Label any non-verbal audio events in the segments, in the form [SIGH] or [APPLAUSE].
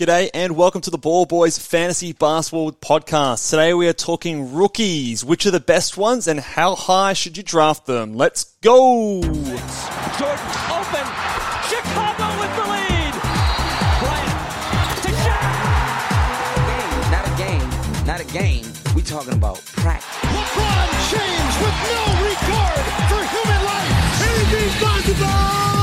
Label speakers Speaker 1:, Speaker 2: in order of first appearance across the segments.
Speaker 1: G'day and welcome to the Ball Boys Fantasy Basketball Podcast. Today we are talking rookies. Which are the best ones and how high should you draft them? Let's go!
Speaker 2: Jordan open. Chicago with the lead. Bryant to Shaq.
Speaker 3: Not a game, not a game. We talking about practice.
Speaker 4: LeBron James with no regard for human life. Anything possible.
Speaker 2: Back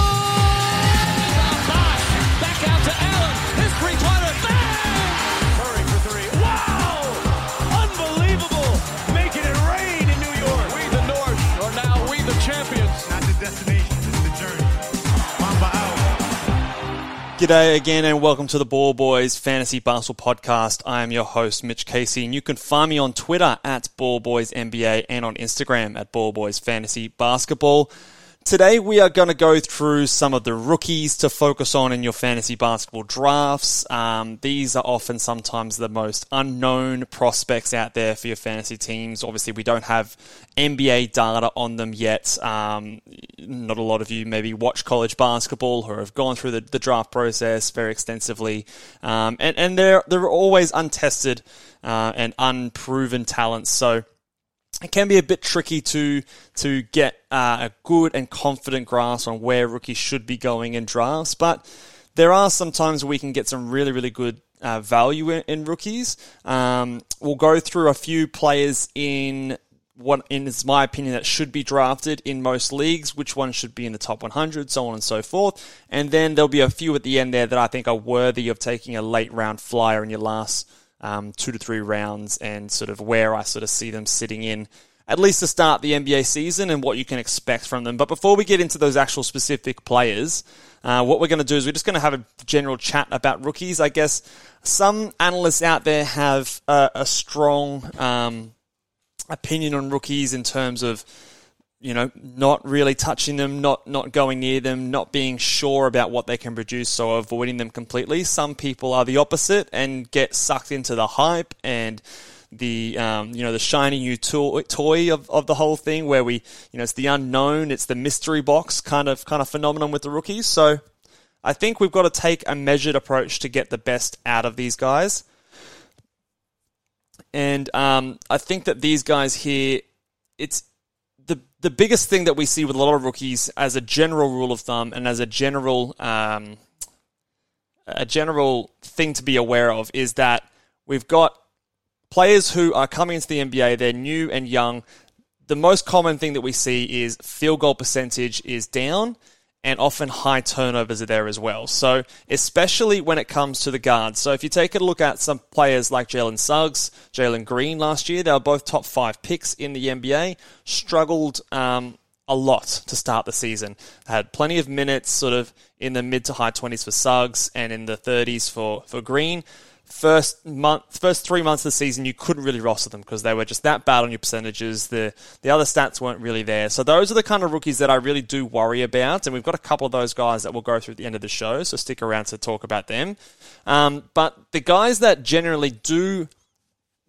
Speaker 1: G'day again and welcome to the Ball Boys Fantasy Basketball Podcast. I am your host, Mitch Casey, and you can find me on Twitter at Ball Boys NBA and on Instagram at Ball Boys Fantasy Basketball. Today we are going to go through some of the rookies to focus on in your fantasy basketball drafts. Um, these are often sometimes the most unknown prospects out there for your fantasy teams. Obviously, we don't have NBA data on them yet. Um, not a lot of you maybe watch college basketball or have gone through the, the draft process very extensively, um, and and they're they're always untested uh, and unproven talents. So it can be a bit tricky to to get uh, a good and confident grasp on where rookies should be going in drafts, but there are some times where we can get some really really good uh, value in, in rookies. Um, we'll go through a few players in what in my opinion that should be drafted in most leagues, which one should be in the top 100, so on and so forth, and then there'll be a few at the end there that I think are worthy of taking a late round flyer in your last um, two to three rounds and sort of where I sort of see them sitting in at least to start the NBA season and what you can expect from them. But before we get into those actual specific players, uh, what we're going to do is we're just going to have a general chat about rookies. I guess some analysts out there have a, a strong um, opinion on rookies in terms of you know, not really touching them, not not going near them, not being sure about what they can produce, so avoiding them completely. Some people are the opposite and get sucked into the hype and the um, you know the shiny new toy, toy of, of the whole thing, where we you know it's the unknown, it's the mystery box kind of kind of phenomenon with the rookies. So I think we've got to take a measured approach to get the best out of these guys. And um, I think that these guys here, it's the the biggest thing that we see with a lot of rookies as a general rule of thumb and as a general um, a general thing to be aware of is that we've got players who are coming into the NBA. They're new and young. The most common thing that we see is field goal percentage is down. And often high turnovers are there as well. So, especially when it comes to the guards. So, if you take a look at some players like Jalen Suggs, Jalen Green last year, they were both top five picks in the NBA, struggled um, a lot to start the season. Had plenty of minutes, sort of in the mid to high 20s for Suggs and in the 30s for, for Green. First month, first three months of the season, you couldn't really roster them because they were just that bad on your percentages. The the other stats weren't really there. So those are the kind of rookies that I really do worry about, and we've got a couple of those guys that we'll go through at the end of the show. So stick around to talk about them. Um, but the guys that generally do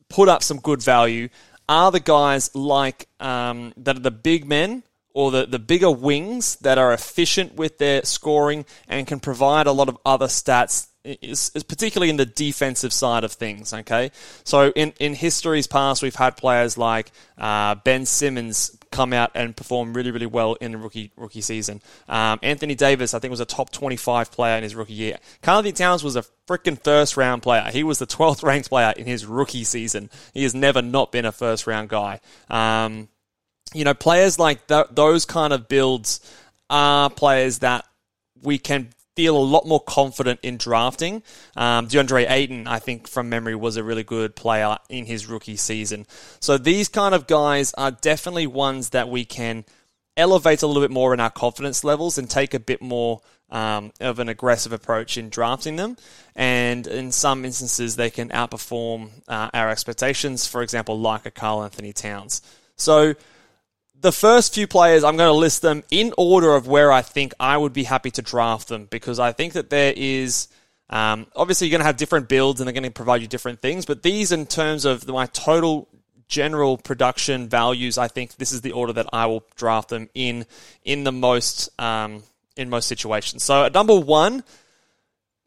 Speaker 1: put up some good value are the guys like um, that are the big men or the, the bigger wings that are efficient with their scoring and can provide a lot of other stats is, is, particularly in the defensive side of things. Okay, so in in history's past, we've had players like uh, Ben Simmons come out and perform really really well in the rookie rookie season. Um, Anthony Davis, I think, was a top twenty five player in his rookie year. Karl-Anthony Towns was a freaking first round player. He was the twelfth ranked player in his rookie season. He has never not been a first round guy. Um, you know, players like th- those kind of builds are players that we can feel a lot more confident in drafting. Um, DeAndre Ayton, I think from memory, was a really good player in his rookie season. So these kind of guys are definitely ones that we can elevate a little bit more in our confidence levels and take a bit more um, of an aggressive approach in drafting them. And in some instances, they can outperform uh, our expectations. For example, like a Karl-Anthony Towns. So the first few players, I'm going to list them in order of where I think I would be happy to draft them because I think that there is. Um, obviously, you're going to have different builds and they're going to provide you different things, but these, in terms of my total general production values, I think this is the order that I will draft them in in the most um, in most situations. So at number one,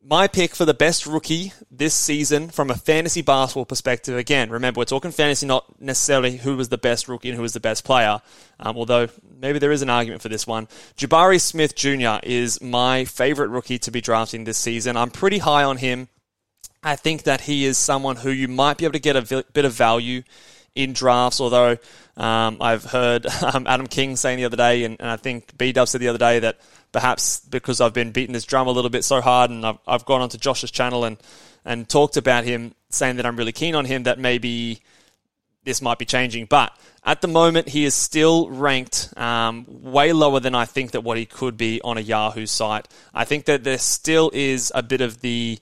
Speaker 1: my pick for the best rookie this season from a fantasy basketball perspective. Again, remember, we're talking fantasy, not necessarily who was the best rookie and who was the best player, um, although maybe there is an argument for this one. Jabari Smith Jr. is my favorite rookie to be drafting this season. I'm pretty high on him. I think that he is someone who you might be able to get a bit of value in drafts, although um, I've heard [LAUGHS] um, Adam King saying the other day, and, and I think B Dub said the other day that perhaps because I've been beating this drum a little bit so hard and I've, I've gone onto Josh's channel and, and talked about him, saying that I'm really keen on him, that maybe this might be changing. But at the moment, he is still ranked um, way lower than I think that what he could be on a Yahoo site. I think that there still is a bit of the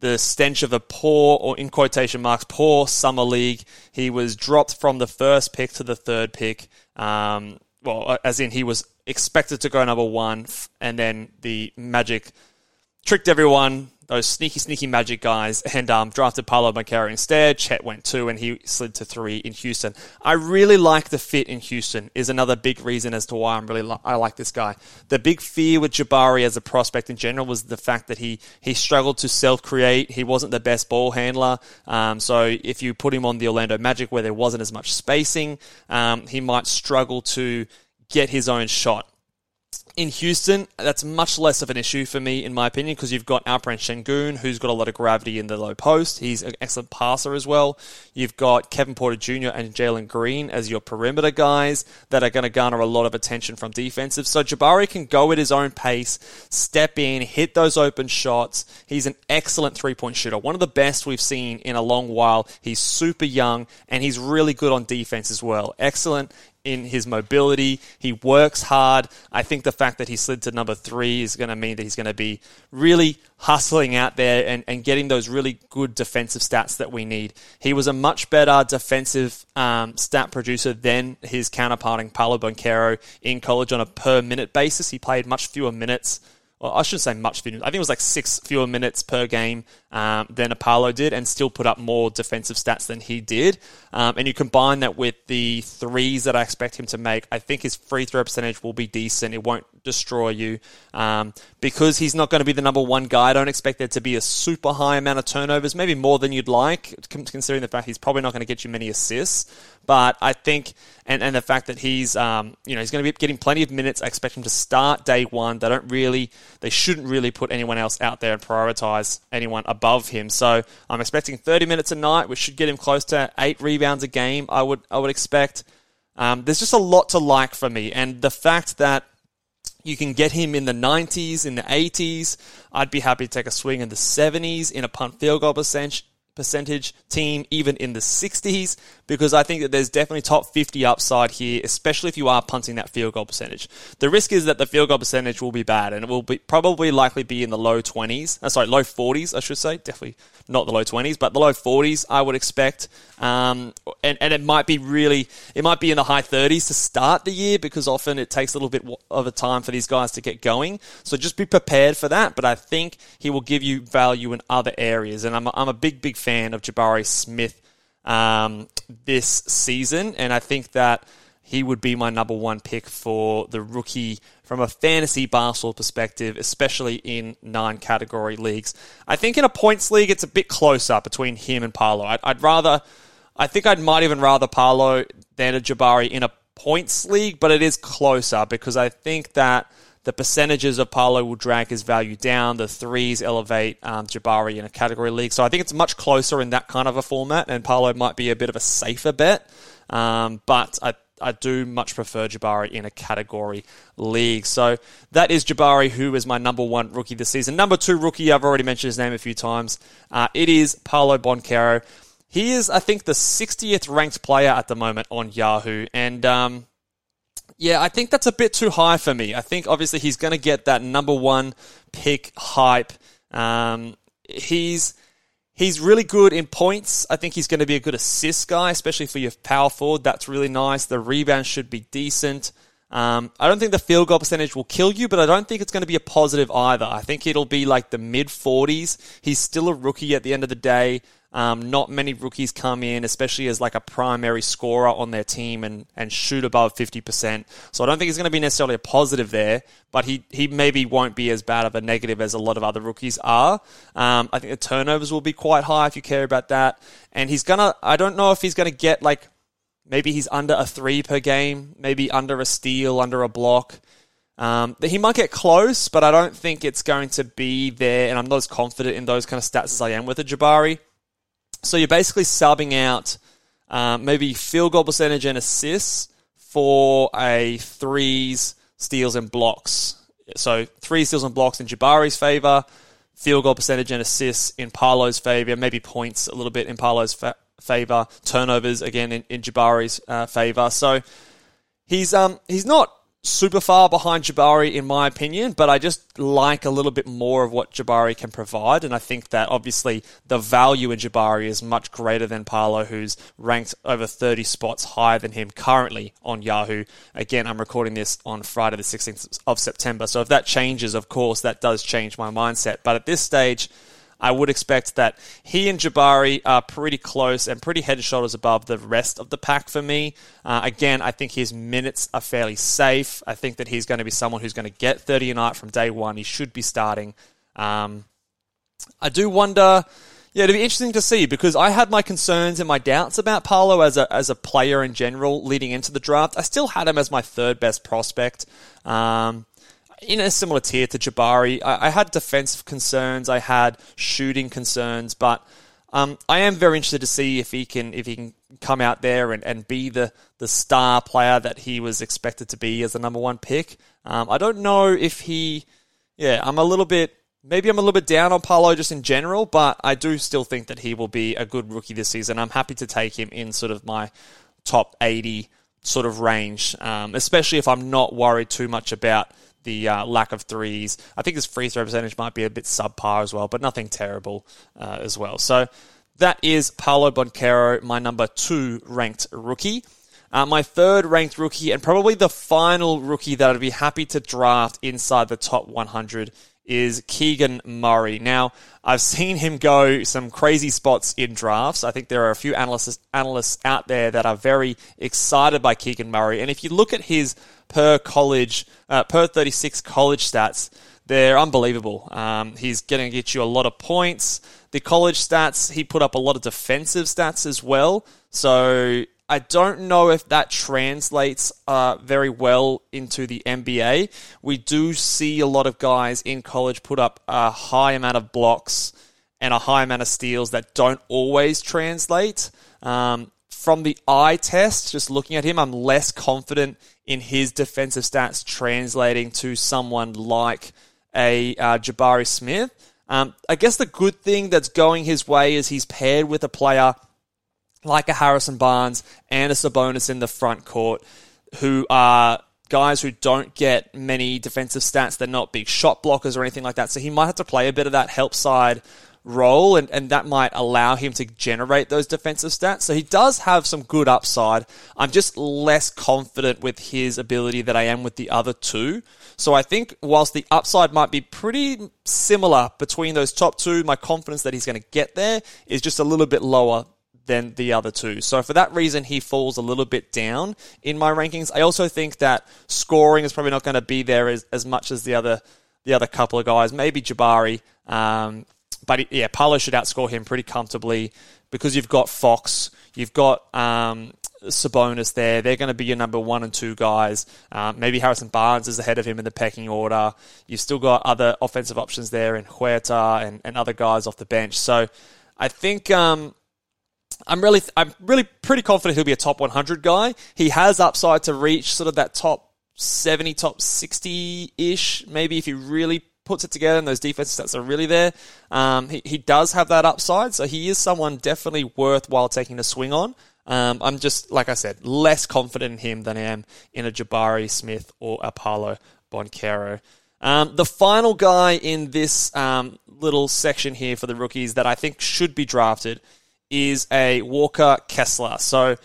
Speaker 1: the stench of a poor, or in quotation marks, poor summer league. He was dropped from the first pick to the third pick. Um, well, as in he was expected to go number one, and then the Magic tricked everyone, those sneaky, sneaky Magic guys, and um, drafted Paolo Banchero instead. Chet went two, and he slid to three in Houston. I really like the fit in Houston. Is another big reason as to why I'm really li- I like this guy. The big fear with Jabari as a prospect in general was the fact that he he struggled to self create. He wasn't the best ball handler. Um, so if you put him on the Orlando Magic where there wasn't as much spacing, um, he might struggle to get his own shot. In Houston, that's much less of an issue for me, in my opinion, because you've got Alperen Sengun, who's got a lot of gravity in the low post. He's an excellent passer as well. You've got Kevin Porter Jr. and Jalen Green as your perimeter guys that are going to garner a lot of attention from defensive. So Jabari can go at his own pace, step in, hit those open shots. He's an excellent three point shooter, one of the best we've seen in a long while. He's super young and he's really good on defense as well. Excellent in his mobility. He works hard. I think the fact that he slid to number three is going to mean that he's going to be really hustling out there and, and getting those really good defensive stats that we need. He was a much better defensive um, stat producer than his counterpart in Paolo Banchero in college on a per minute basis. He played much fewer minutes well, I shouldn't say much fewer. I think it was like six fewer minutes per game um, than Apollo did, and still put up more defensive stats than he did. Um, and you combine that with the threes that I expect him to make, I think his free throw percentage will be decent. It won't destroy you um, because he's not going to be the number one guy. I don't expect there to be a super high amount of turnovers, maybe more than you'd like, considering the fact he's probably not going to get you many assists. But I think, and, and the fact that he's, um, you know, he's going to be getting plenty of minutes. I expect him to start day one. They don't really, they shouldn't really put anyone else out there and prioritize anyone above him. So I'm expecting 30 minutes a night, which should get him close to eight rebounds a game. I would, I would expect. Um, there's just a lot to like for me, and the fact that you can get him in the 90s, in the 80s. I'd be happy to take a swing in the 70s in a punt field goal percentage percentage team, even in the 60s, because I think that there's definitely top 50 upside here, especially if you are punting that field goal percentage. The risk is that the field goal percentage will be bad, and it will be probably likely be in the low 20s. Uh, sorry, low 40s, I should say. Definitely not the low 20s, but the low 40s, I would expect. Um, and, and it might be really, it might be in the high 30s to start the year because often it takes a little bit of a time for these guys to get going. So just be prepared for that. But I think he will give you value in other areas. And I'm I'm a big, big fan of Jabari Smith um, this season. And I think that he would be my number one pick for the rookie from a fantasy basketball perspective, especially in nine category leagues. I think in a points league, it's a bit closer between him and Paolo. I'd, I'd rather, I think I might even rather Paolo than a Jabari in a points league, but it is closer because I think that the percentages of Paolo will drag his value down. The threes elevate um, Jabari in a category league. So I think it's much closer in that kind of a format, and Paolo might be a bit of a safer bet. Um, but I I do much prefer Jabari in a category league. So that is Jabari, who is my number one rookie this season. Number two rookie, I've already mentioned his name a few times. Uh, it is Paolo Banchero. He is, I think, the 60th ranked player at the moment on Yahoo. And um, yeah, I think that's a bit too high for me. I think obviously he's going to get that number one pick hype. Um, he's He's really good in points. I think he's going to be a good assist guy, especially for your power forward. That's really nice. The rebound should be decent. Um, I don't think the field goal percentage will kill you, but I don't think it's going to be a positive either. I think it'll be like the mid 40s. He's still a rookie at the end of the day. Um, not many rookies come in, especially as like a primary scorer on their team and, and shoot above 50%. So I don't think it's going to be necessarily a positive there, but he, he maybe won't be as bad of a negative as a lot of other rookies are. Um, I think the turnovers will be quite high if you care about that. And he's going to, I don't know if he's going to get like, maybe he's under a three per game, maybe under a steal, under a block. Um, he might get close, but I don't think it's going to be there, and I'm not as confident in those kind of stats as I am with a Jabari. So you're basically subbing out um, maybe field goal percentage and assists for a threes, steals, and blocks. So three steals and blocks in Jabari's favor, field goal percentage and assists in Paolo's favor, maybe points a little bit in Paolo's fa- favor, turnovers again in, in Jabari's uh, favor. So he's um he's not super far behind Jabari in my opinion, but I just like a little bit more of what Jabari can provide. And I think that obviously the value in Jabari is much greater than Paolo, who's ranked over 30 spots higher than him currently on Yahoo. Again, I'm recording this on Friday, the 16th of September. So if that changes, of course, that does change my mindset. But at this stage, I would expect that he and Jabari are pretty close and pretty head and shoulders above the rest of the pack for me. Uh, again, I think his minutes are fairly safe. I think that he's going to be someone who's going to get 30 a night from day one. He should be starting. Um, I do wonder. Yeah, it'd be interesting to see because I had my concerns and my doubts about Paolo as a as a player in general leading into the draft. I still had him as my third best prospect. Um, in a similar tier to Jabari. I, I had defensive concerns, I had shooting concerns, but um, I am very interested to see if he can if he can come out there and, and be the, the star player that he was expected to be as the number one pick. Um, I don't know if he, yeah, I'm a little bit maybe I'm a little bit down on Paolo just in general, but I do still think that he will be a good rookie this season. I'm happy to take him in sort of my top 80 sort of range, um, especially if I'm not worried too much about the uh, lack of threes. I think his free throw percentage might be a bit subpar as well, but nothing terrible uh, as well. So that is Paolo Banchero, my number two ranked rookie. Uh, my third ranked rookie, and probably the final rookie that I'd be happy to draft inside the top 100 is Keegan Murray. Now, I've seen him go some crazy spots in drafts. I think there are a few analysts, analysts out there that are very excited by Keegan Murray. And if you look at his per college, uh, per 36 college stats, they're unbelievable. Um, he's going to get you a lot of points. The college stats, he put up a lot of defensive stats as well. So I don't know if that translates uh, very well into the NBA. We do see a lot of guys in college put up a high amount of blocks and a high amount of steals that don't always translate. Um, from the eye test, just looking at him, I'm less confident in his defensive stats translating to someone like a uh, Jabari Smith. Um, I guess the good thing that's going his way is he's paired with a player like a Harrison Barnes and a Sabonis in the front court who are guys who don't get many defensive stats. They're not big shot blockers or anything like that. So he might have to play a bit of that help side role, and, and that might allow him to generate those defensive stats. So he does have some good upside. I'm just less confident with his ability that I am with the other two. So I think whilst the upside might be pretty similar between those top two, my confidence that he's going to get there is just a little bit lower than the other two. So for that reason, he falls a little bit down in my rankings. I also think that scoring is probably not going to be there as, as much as the other the other couple of guys. Maybe Jabari, um, but yeah, Paolo should outscore him pretty comfortably because you've got Fox, you've got um, Sabonis there. They're going to be your number one and two guys. Um, maybe Harrison Barnes is ahead of him in the pecking order. You've still got other offensive options there in Huerter and, and other guys off the bench. So I think um, I'm really, I'm really pretty confident he'll be a top 100 guy. He has upside to reach sort of that top 70, top 60 ish. Maybe if he really puts it together and those defense stats are really there. Um, he, he does have that upside, so he is someone definitely worthwhile taking a swing on. Um, I'm just, like I said, less confident in him than I am in a Jabari Smith or a Paolo Banchero. Um, the final guy in this um, little section here for the rookies that I think should be drafted is a Walker Kessler. So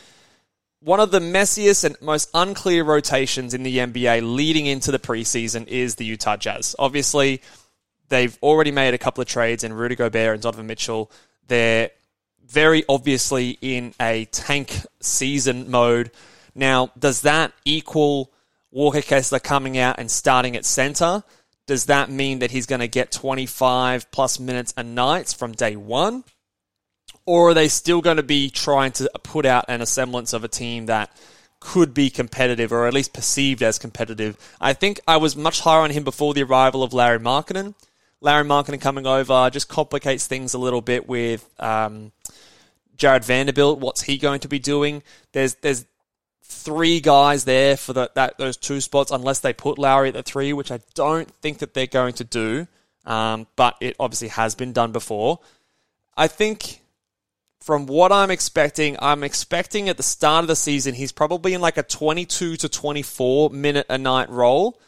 Speaker 1: one of the messiest and most unclear rotations in the NBA leading into the preseason is the Utah Jazz. Obviously, they've already made a couple of trades in Rudy Gobert and Donovan Mitchell. They're very obviously in a tank season mode. Now, does that equal Walker Kessler coming out and starting at center? Does that mean that he's going to get 25 plus minutes a night from day one? Or are they still going to be trying to put out an semblance of a team that could be competitive or at least perceived as competitive? I think I was much higher on him before the arrival of Lauri Markkanen. Lauri Markkanen coming over just complicates things a little bit with um, Jarred Vanderbilt. What's he going to be doing? There's there's three guys there for the, that those two spots unless they put Lauri at the three, which I don't think that they're going to do. Um, but it obviously has been done before. I think from what I'm expecting, I'm expecting at the start of the season, he's probably in like a 22 to 24 minute a night role.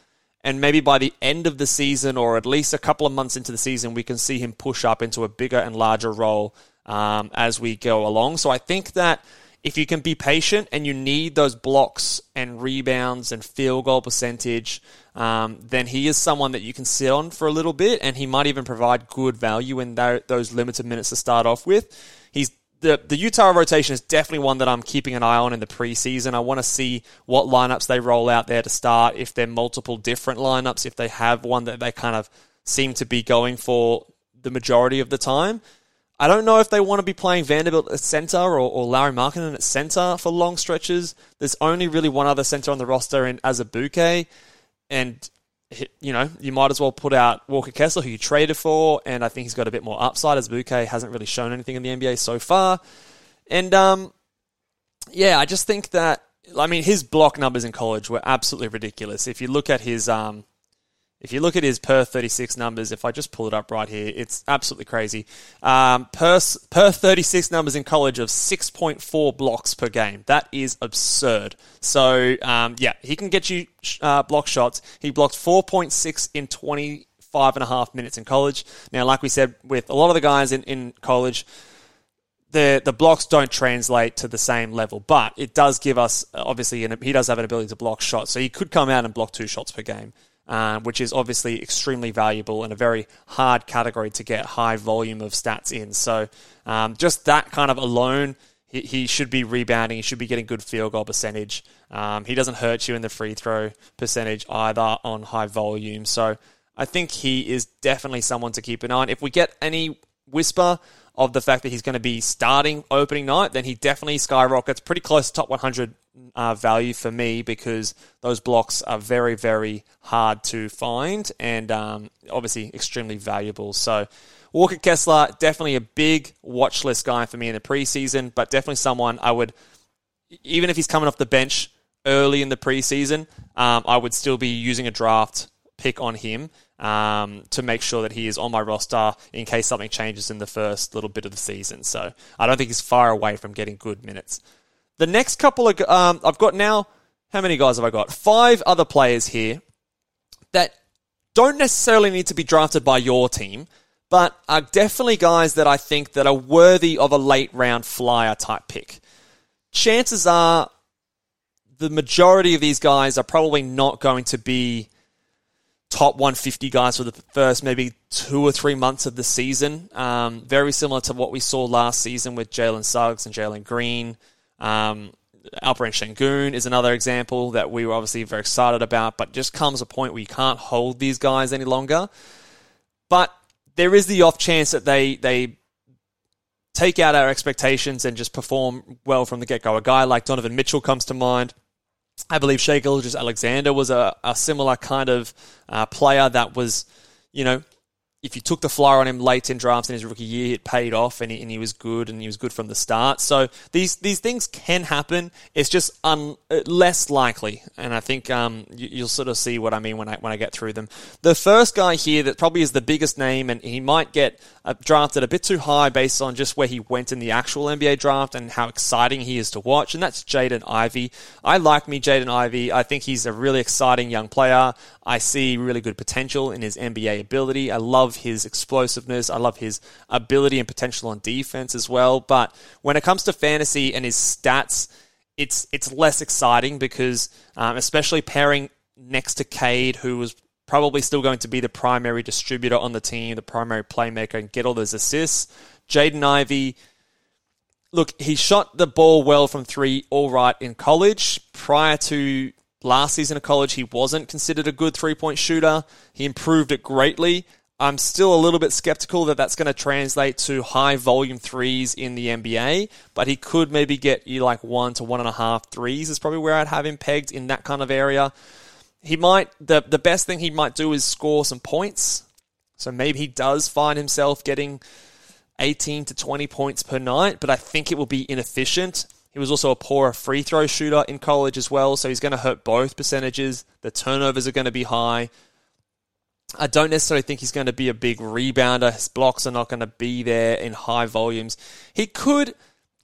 Speaker 1: And maybe by the end of the season, or at least a couple of months into the season, we can see him push up into a bigger and larger role um, as we go along. So I think that if you can be patient and you need those blocks and rebounds and field goal percentage, um, then he is someone that you can sit on for a little bit, and he might even provide good value in those limited minutes to start off with. He's the, the Utah rotation is definitely one that I'm keeping an eye on in the preseason. I want to see what lineups they roll out there to start, if they're multiple different lineups, if they have one that they kind of seem to be going for the majority of the time. I don't know if they want to be playing Vanderbilt at center or, or Lauri Markkanen at center for long stretches. There's only really one other center on the roster in Azubuike, and you know, you might as well put out Walker Kessler, who you traded for, and I think he's got a bit more upside Azubuike hasn't really shown anything in the NBA so far. And um, yeah, I just think that I mean his block numbers in college were absolutely ridiculous. If you look at his um, if you look at his per 36 numbers, if I just pull it up right here, it's absolutely crazy. Um, per, per 36 numbers in college of 6.4 blocks per game. That is absurd. So, um, yeah, he can get you uh, block shots. He blocked 4.6 in 25 and a half minutes in college. Now, like we said, with a lot of the guys in, in college, the the blocks don't translate to the same level, but it does give us obviously, and he does have an ability to block shots, so he could come out and block two shots per game um, which is obviously extremely valuable and a very hard category to get high volume of stats in. So um, just that kind of alone, he, he, should be rebounding. He should be getting good field goal percentage. Um, he doesn't hurt you in the free throw percentage either on high volume. So I think he is definitely someone to keep an eye on. If we get any whisper of the fact that he's going to be starting opening night, then he definitely skyrockets pretty close to top 100 uh, value for me because those blocks are very, very hard to find and um, obviously extremely valuable. So, Walker Kessler, definitely a big watch list guy for me in the preseason, but definitely someone I would, even if he's coming off the bench early in the preseason, um, I would still be using a draft pick on him. um, to make sure that he is on my roster in case something changes in the first little bit of the season. So I don't think he's far away from getting good minutes. The next couple of, um, I've got now, how many guys have I got? Five other players here that don't necessarily need to be drafted by your team, but are definitely guys that I think that are worthy of a late round flyer type pick. Chances are the majority of these guys are probably not going to be top 150 guys for the first maybe two or three months of the season. Um, very similar to what we saw last season with Jalen Suggs and Jalen Green. Um, Alperen Sengun is another example that we were obviously very excited about, but just comes a point where you can't hold these guys any longer. But there is the off chance that they they take out our expectations and just perform well from the get go. A guy like Donovan Mitchell comes to mind. I believe Shai Gilgeous-Alexander was a, a similar kind of uh, player that was, you know, if you took the flyer on him late in drafts in his rookie year, it paid off and he, and he was good and he was good from the start. So these these things can happen. It's just un, uh, less likely, and I think um, you, will sort of see what I mean when I when I get through them. The first guy here that probably is the biggest name, and he might get uh, drafted a bit too high based on just where he went in the actual NBA draft and how exciting he is to watch, and that's Jaden Ivey. I like me Jaden Ivey. I think he's a really exciting young player. I see really good potential in his NBA ability. I love his explosiveness. I love his ability and potential on defense as well. But when it comes to fantasy and his stats, it's it's less exciting because, um, especially pairing next to Cade, who was probably still going to be the primary distributor on the team, the primary playmaker, and get all those assists. Jaden Ivey, look, he shot the ball well from three, all right in college. Prior to Last season of college, he wasn't considered a good three point shooter. He improved it greatly. I'm still a little bit skeptical that that's going to translate to high volume threes in the NBA, but he could maybe get you like one to one and a half threes is probably where I'd have him pegged in that kind of area. He might the the best thing he might do is score some points. So maybe he does find himself getting 18 to 20 points per night, but I think it will be inefficient. He was also a poor free throw shooter in college as well, so he's going to hurt both percentages. The turnovers are going to be high. I don't necessarily think he's going to be a big rebounder. His blocks are not going to be there in high volumes. He could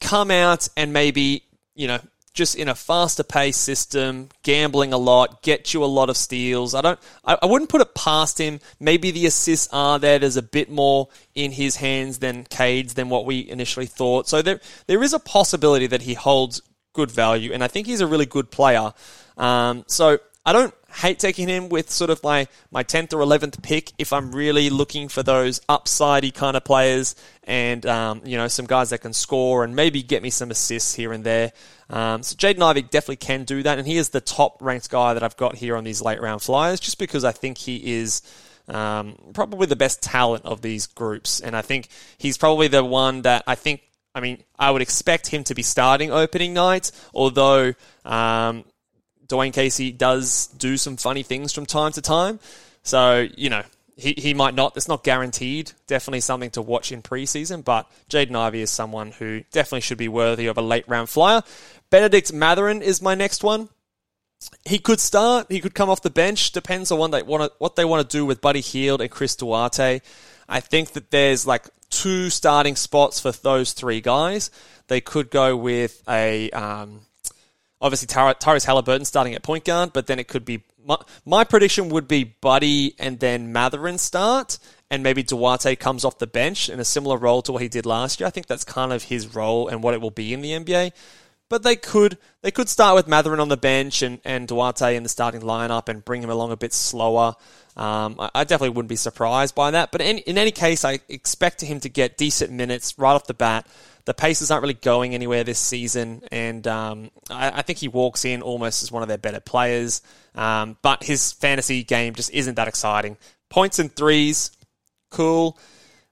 Speaker 1: come out and maybe, you know, just in a faster paced system, gambling a lot, get you a lot of steals. I don't, I, I, wouldn't put it past him. Maybe the assists are there. There's a bit more in his hands than Cade's than what we initially thought. So there, there is a possibility that he holds good value, and I think he's a really good player. Um, so I don't hate taking him with sort of my, my 10th or 11th pick if I'm really looking for those upsidey kind of players and, um, you know, some guys that can score and maybe get me some assists here and there. Um, so Jaden Ivey definitely can do that, and he is the top ranked guy that I've got here on these late round flyers, just because I think he is um, probably the best talent of these groups, and I think he's probably the one that I think. I mean, I would expect him to be starting opening night, although um, Dwane Casey does do some funny things from time to time. So, you know, he, he might not. It's not guaranteed. Definitely something to watch in preseason. But Jaden Ivey is someone who definitely should be worthy of a late round flyer. Bennedict Mathurin is my next one. He could start. He could come off the bench. Depends on what they want to, what they want to do with Buddy Hield and Chris Duarte. I think that there's like two starting spots for those three guys. They could go with a um, obviously Tyrese Halliburton starting at point guard, but then it could be my, my prediction would be Buddy and then Mathurin start, and maybe Duarte comes off the bench in a similar role to what he did last year. I think that's kind of his role and what it will be in the NBA. But they could they could start with Mathurin on the bench and, and Duarte in the starting lineup and bring him along a bit slower. Um, I, I, definitely wouldn't be surprised by that. But in, in any case, I expect him to get decent minutes right off the bat. The Pacers aren't really going anywhere this season, and um, I, I, think he walks in almost as one of their better players. Um, but his fantasy game just isn't that exciting. Points and threes, cool.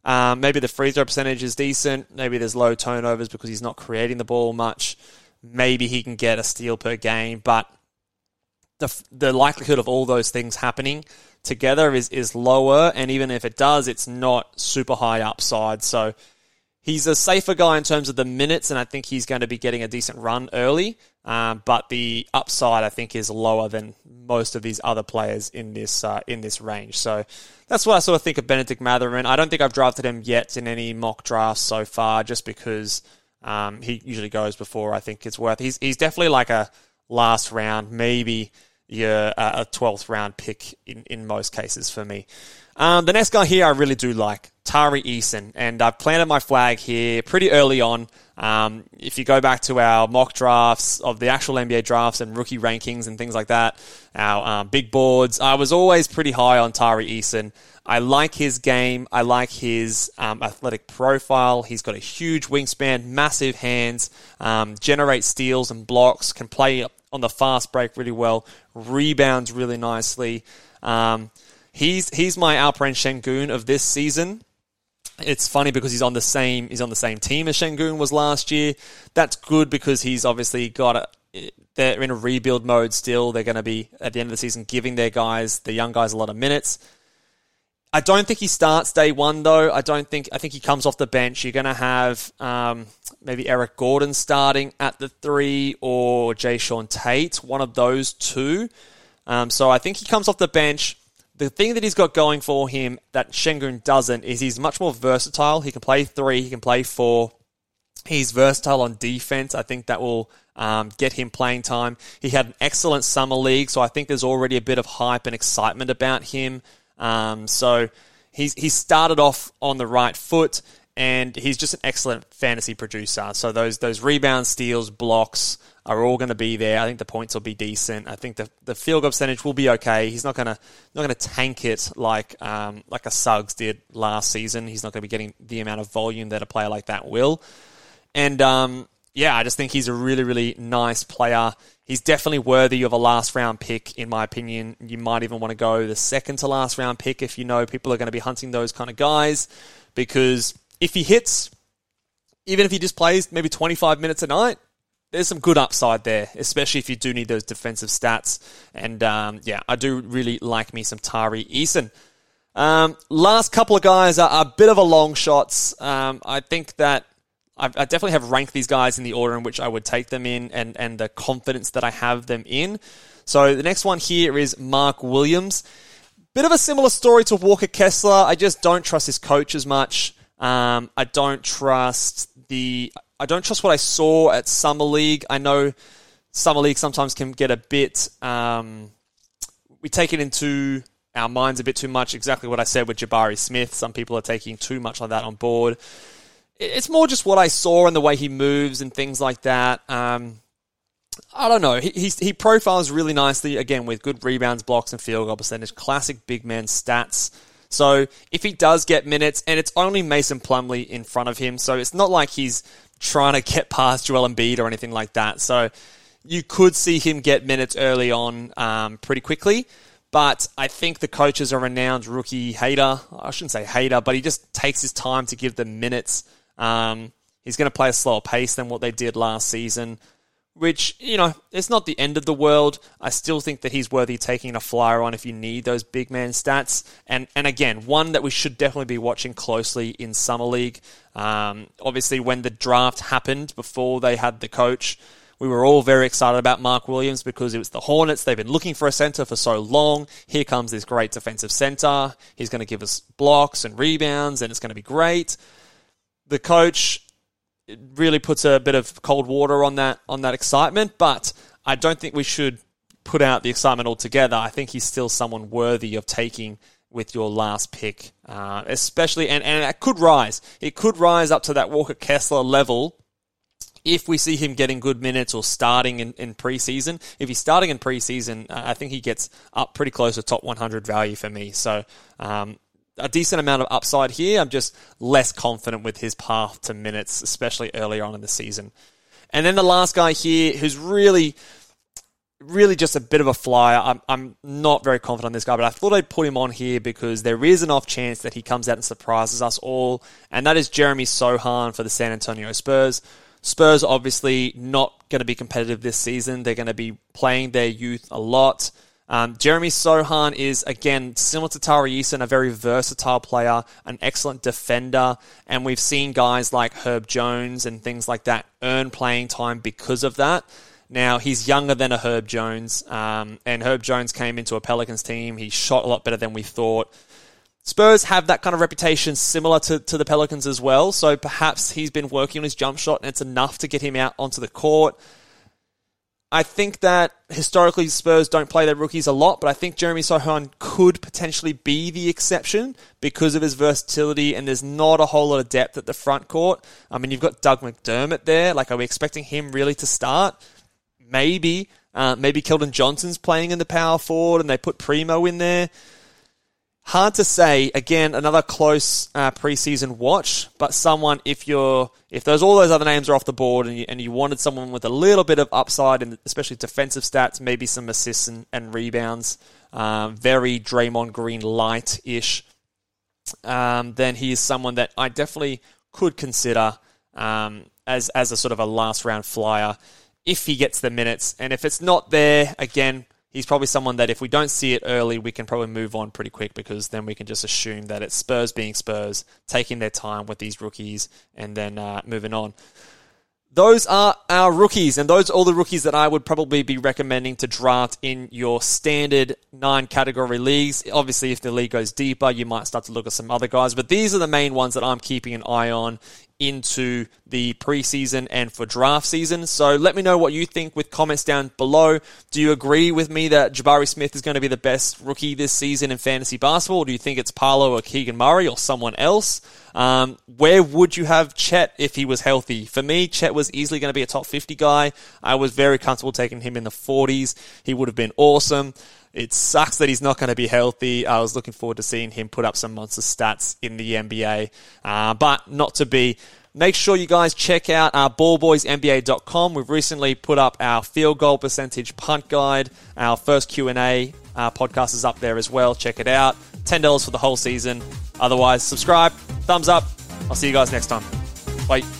Speaker 1: Um, maybe the free throw percentage is decent. Maybe there's low turnovers because he's not creating the ball much. Maybe he can get a steal per game, but the the likelihood of all those things happening together is is lower. And even if it does, it's not super high upside. So he's a safer guy in terms of the minutes, and I think he's going to be getting a decent run early. Um, but the upside, I think, is lower than most of these other players in this uh, in this range. So that's what I sort of think of Bennedict Mathurin. I don't think I've drafted him yet in any mock drafts so far, just because um, he usually goes before I think it's worth. He's he's definitely like a last round, maybe your uh, a twelfth round pick in in most cases for me. Um, the next guy here I really do like, Tari Eason, and I've planted my flag here pretty early on. Um, if you go back to our mock drafts of the actual NBA drafts and rookie rankings and things like that, our um, big boards, I was always pretty high on Tari Eason. I like his game. I like his um, athletic profile. He's got a huge wingspan, massive hands, um, generates steals and blocks, can play on the fast break really well, rebounds really nicely. Um, He's he's my Alperen Sengun of this season. It's funny because he's on the same he's on the same team as Sengun was last year. That's good because he's obviously got a, they're in a rebuild mode still. They're going to be at the end of the season giving their guys, the young guys, a lot of minutes. I don't think he starts day one though. I don't think. I think he comes off the bench. You're going to have um, maybe Eric Gordon starting at the three or Jae'Sean Tate, one of those two. Um, so I think he comes off the bench. The thing that he's got going for him that Sengun doesn't is he's much more versatile. He can play three, he can play four. He's versatile on defense. I think that will um, get him playing time. He had an excellent summer league, so I think there's already a bit of hype and excitement about him. Um, so he's he started off on the right foot, and he's just an excellent fantasy producer. So those those rebounds, steals, blocks, are all going to be there. I think the points will be decent. I think the the field goal percentage will be okay. He's not going to not going to tank it like um, like a Suggs did last season. He's not going to be getting the amount of volume that a player like that will. And um, yeah, I just think he's a really really nice player. He's definitely worthy of a last round pick, in my opinion. You might even want to go the second to last round pick if you know people are going to be hunting those kind of guys, because if he hits, even if he just plays maybe 25 minutes a night, there's some good upside there, especially if you do need those defensive stats. And um, yeah, I do really like me some Tari Eason. Um, last couple of guys are, a bit of a long shots. Um, I think that i definitely have ranked these guys in the order in which I would take them in and, and the confidence that I have them in. So the next one here is Mark Williams. Bit of a similar story to Walker Kessler. I just don't trust his coach as much. Um, I don't trust the I don't trust what I saw at Summer League. I know Summer League sometimes can get a bit. Um, we take it into our minds a bit too much. Exactly what I said with Jabari Smith. Some people are taking too much of that on board. It's more just what I saw and the way he moves and things like that. Um, I don't know. He, he profiles really nicely again with good rebounds, blocks, and field goal percentage. Classic big man stats. So if he does get minutes, and it's only Mason Plumlee in front of him, so it's not like he's trying to get past Joel Embiid or anything like that. So you could see him get minutes early on um, pretty quickly. But I think the coach is a renowned rookie hater. I shouldn't say hater, but he just takes his time to give them minutes. Um, he's going to play a slower pace than what they did last season which, you know, it's not the end of the world. I still think that he's worthy taking a flyer on if you need those big man stats. And, and again, one that we should definitely be watching closely in Summer League. Um, obviously, when the draft happened before they had the coach, we were all very excited about Mark Williams because it was the Hornets. They've been looking for a center for so long. Here comes this great defensive center. He's going to give us blocks and rebounds, and it's going to be great. The coach really puts a bit of cold water on that on that excitement. But I don't think we should put out the excitement altogether. I think he's still someone worthy of taking with your last pick, uh, especially and and it could rise. It could rise up to that Walker Kessler level. If we see him getting good minutes or starting in, in preseason, if he's starting in preseason, I think he gets up pretty close to top 100 value for me. So um, a decent amount of upside here. I'm just less confident with his path to minutes, especially earlier on in the season. And then the last guy here, who's really, really just a bit of a flyer. I'm, I'm not very confident on this guy, but I thought I'd put him on here because there is an off chance that he comes out and surprises us all, and that is Jeremy Sochan for the San Antonio Spurs. Spurs obviously not going to be competitive this season. They're going to be playing their youth a lot. Um, Jeremy Sochan is, again, similar to Tari Eason, a very versatile player, an excellent defender, and we've seen guys like Herb Jones and things like that earn playing time because of that. Now, he's younger than a Herb Jones, um, and Herb Jones came into a Pelicans team. He shot a lot better than we thought. Spurs have that kind of reputation similar to, to the Pelicans as well, so perhaps he's been working on his jump shot and it's enough to get him out onto the court. I think that historically Spurs don't play their rookies a lot, but I think Jeremy Sochan could potentially be the exception because of his versatility and there's not a whole lot of depth at the front court. I mean, you've got Doug McDermott there. Like, are we expecting him really to start? Maybe. Uh, maybe Keldon Johnson's playing in the power forward and they put Primo in there. Hard to say. Again, another close uh, preseason watch, but someone if you're if those all those other names are off the board and you, and you wanted someone with a little bit of upside and especially defensive stats, maybe some assists and, and rebounds, um, very Draymond Green light ish, um, then he is someone that I definitely could consider um, as as a sort of a last round flyer if he gets the minutes. And if it's not there, again, he's probably someone that if we don't see it early, we can probably move on pretty quick because then we can just assume that it's Spurs being Spurs, taking their time with these rookies and then uh, moving on. Those are our rookies, and those are all the rookies that I would probably be recommending to draft in your standard nine category leagues. Obviously, if the league goes deeper, you might start to look at some other guys, but these are the main ones that I'm keeping an eye on into the preseason and for draft season. So let me know what you think with comments down below. Do you agree with me that Jabari Smith is going to be the best rookie this season in fantasy basketball? Do you think it's Paolo or Keegan Murray or someone else? Um, where would you have Chet if he was healthy? For me, Chet was easily going to be a top 50 guy. I was very comfortable taking him in the 40s. He would have been awesome. It sucks that he's not going to be healthy. I was looking forward to seeing him put up some monster stats in the NBA, uh, but not to be. Make sure you guys check out our ballboysnba.com. We've recently put up our field goal percentage punt guide. Our first Q&A uh, podcast is up there as well. Check it out. $10 for the whole season. Otherwise, subscribe, thumbs up. I'll see you guys next time. Bye.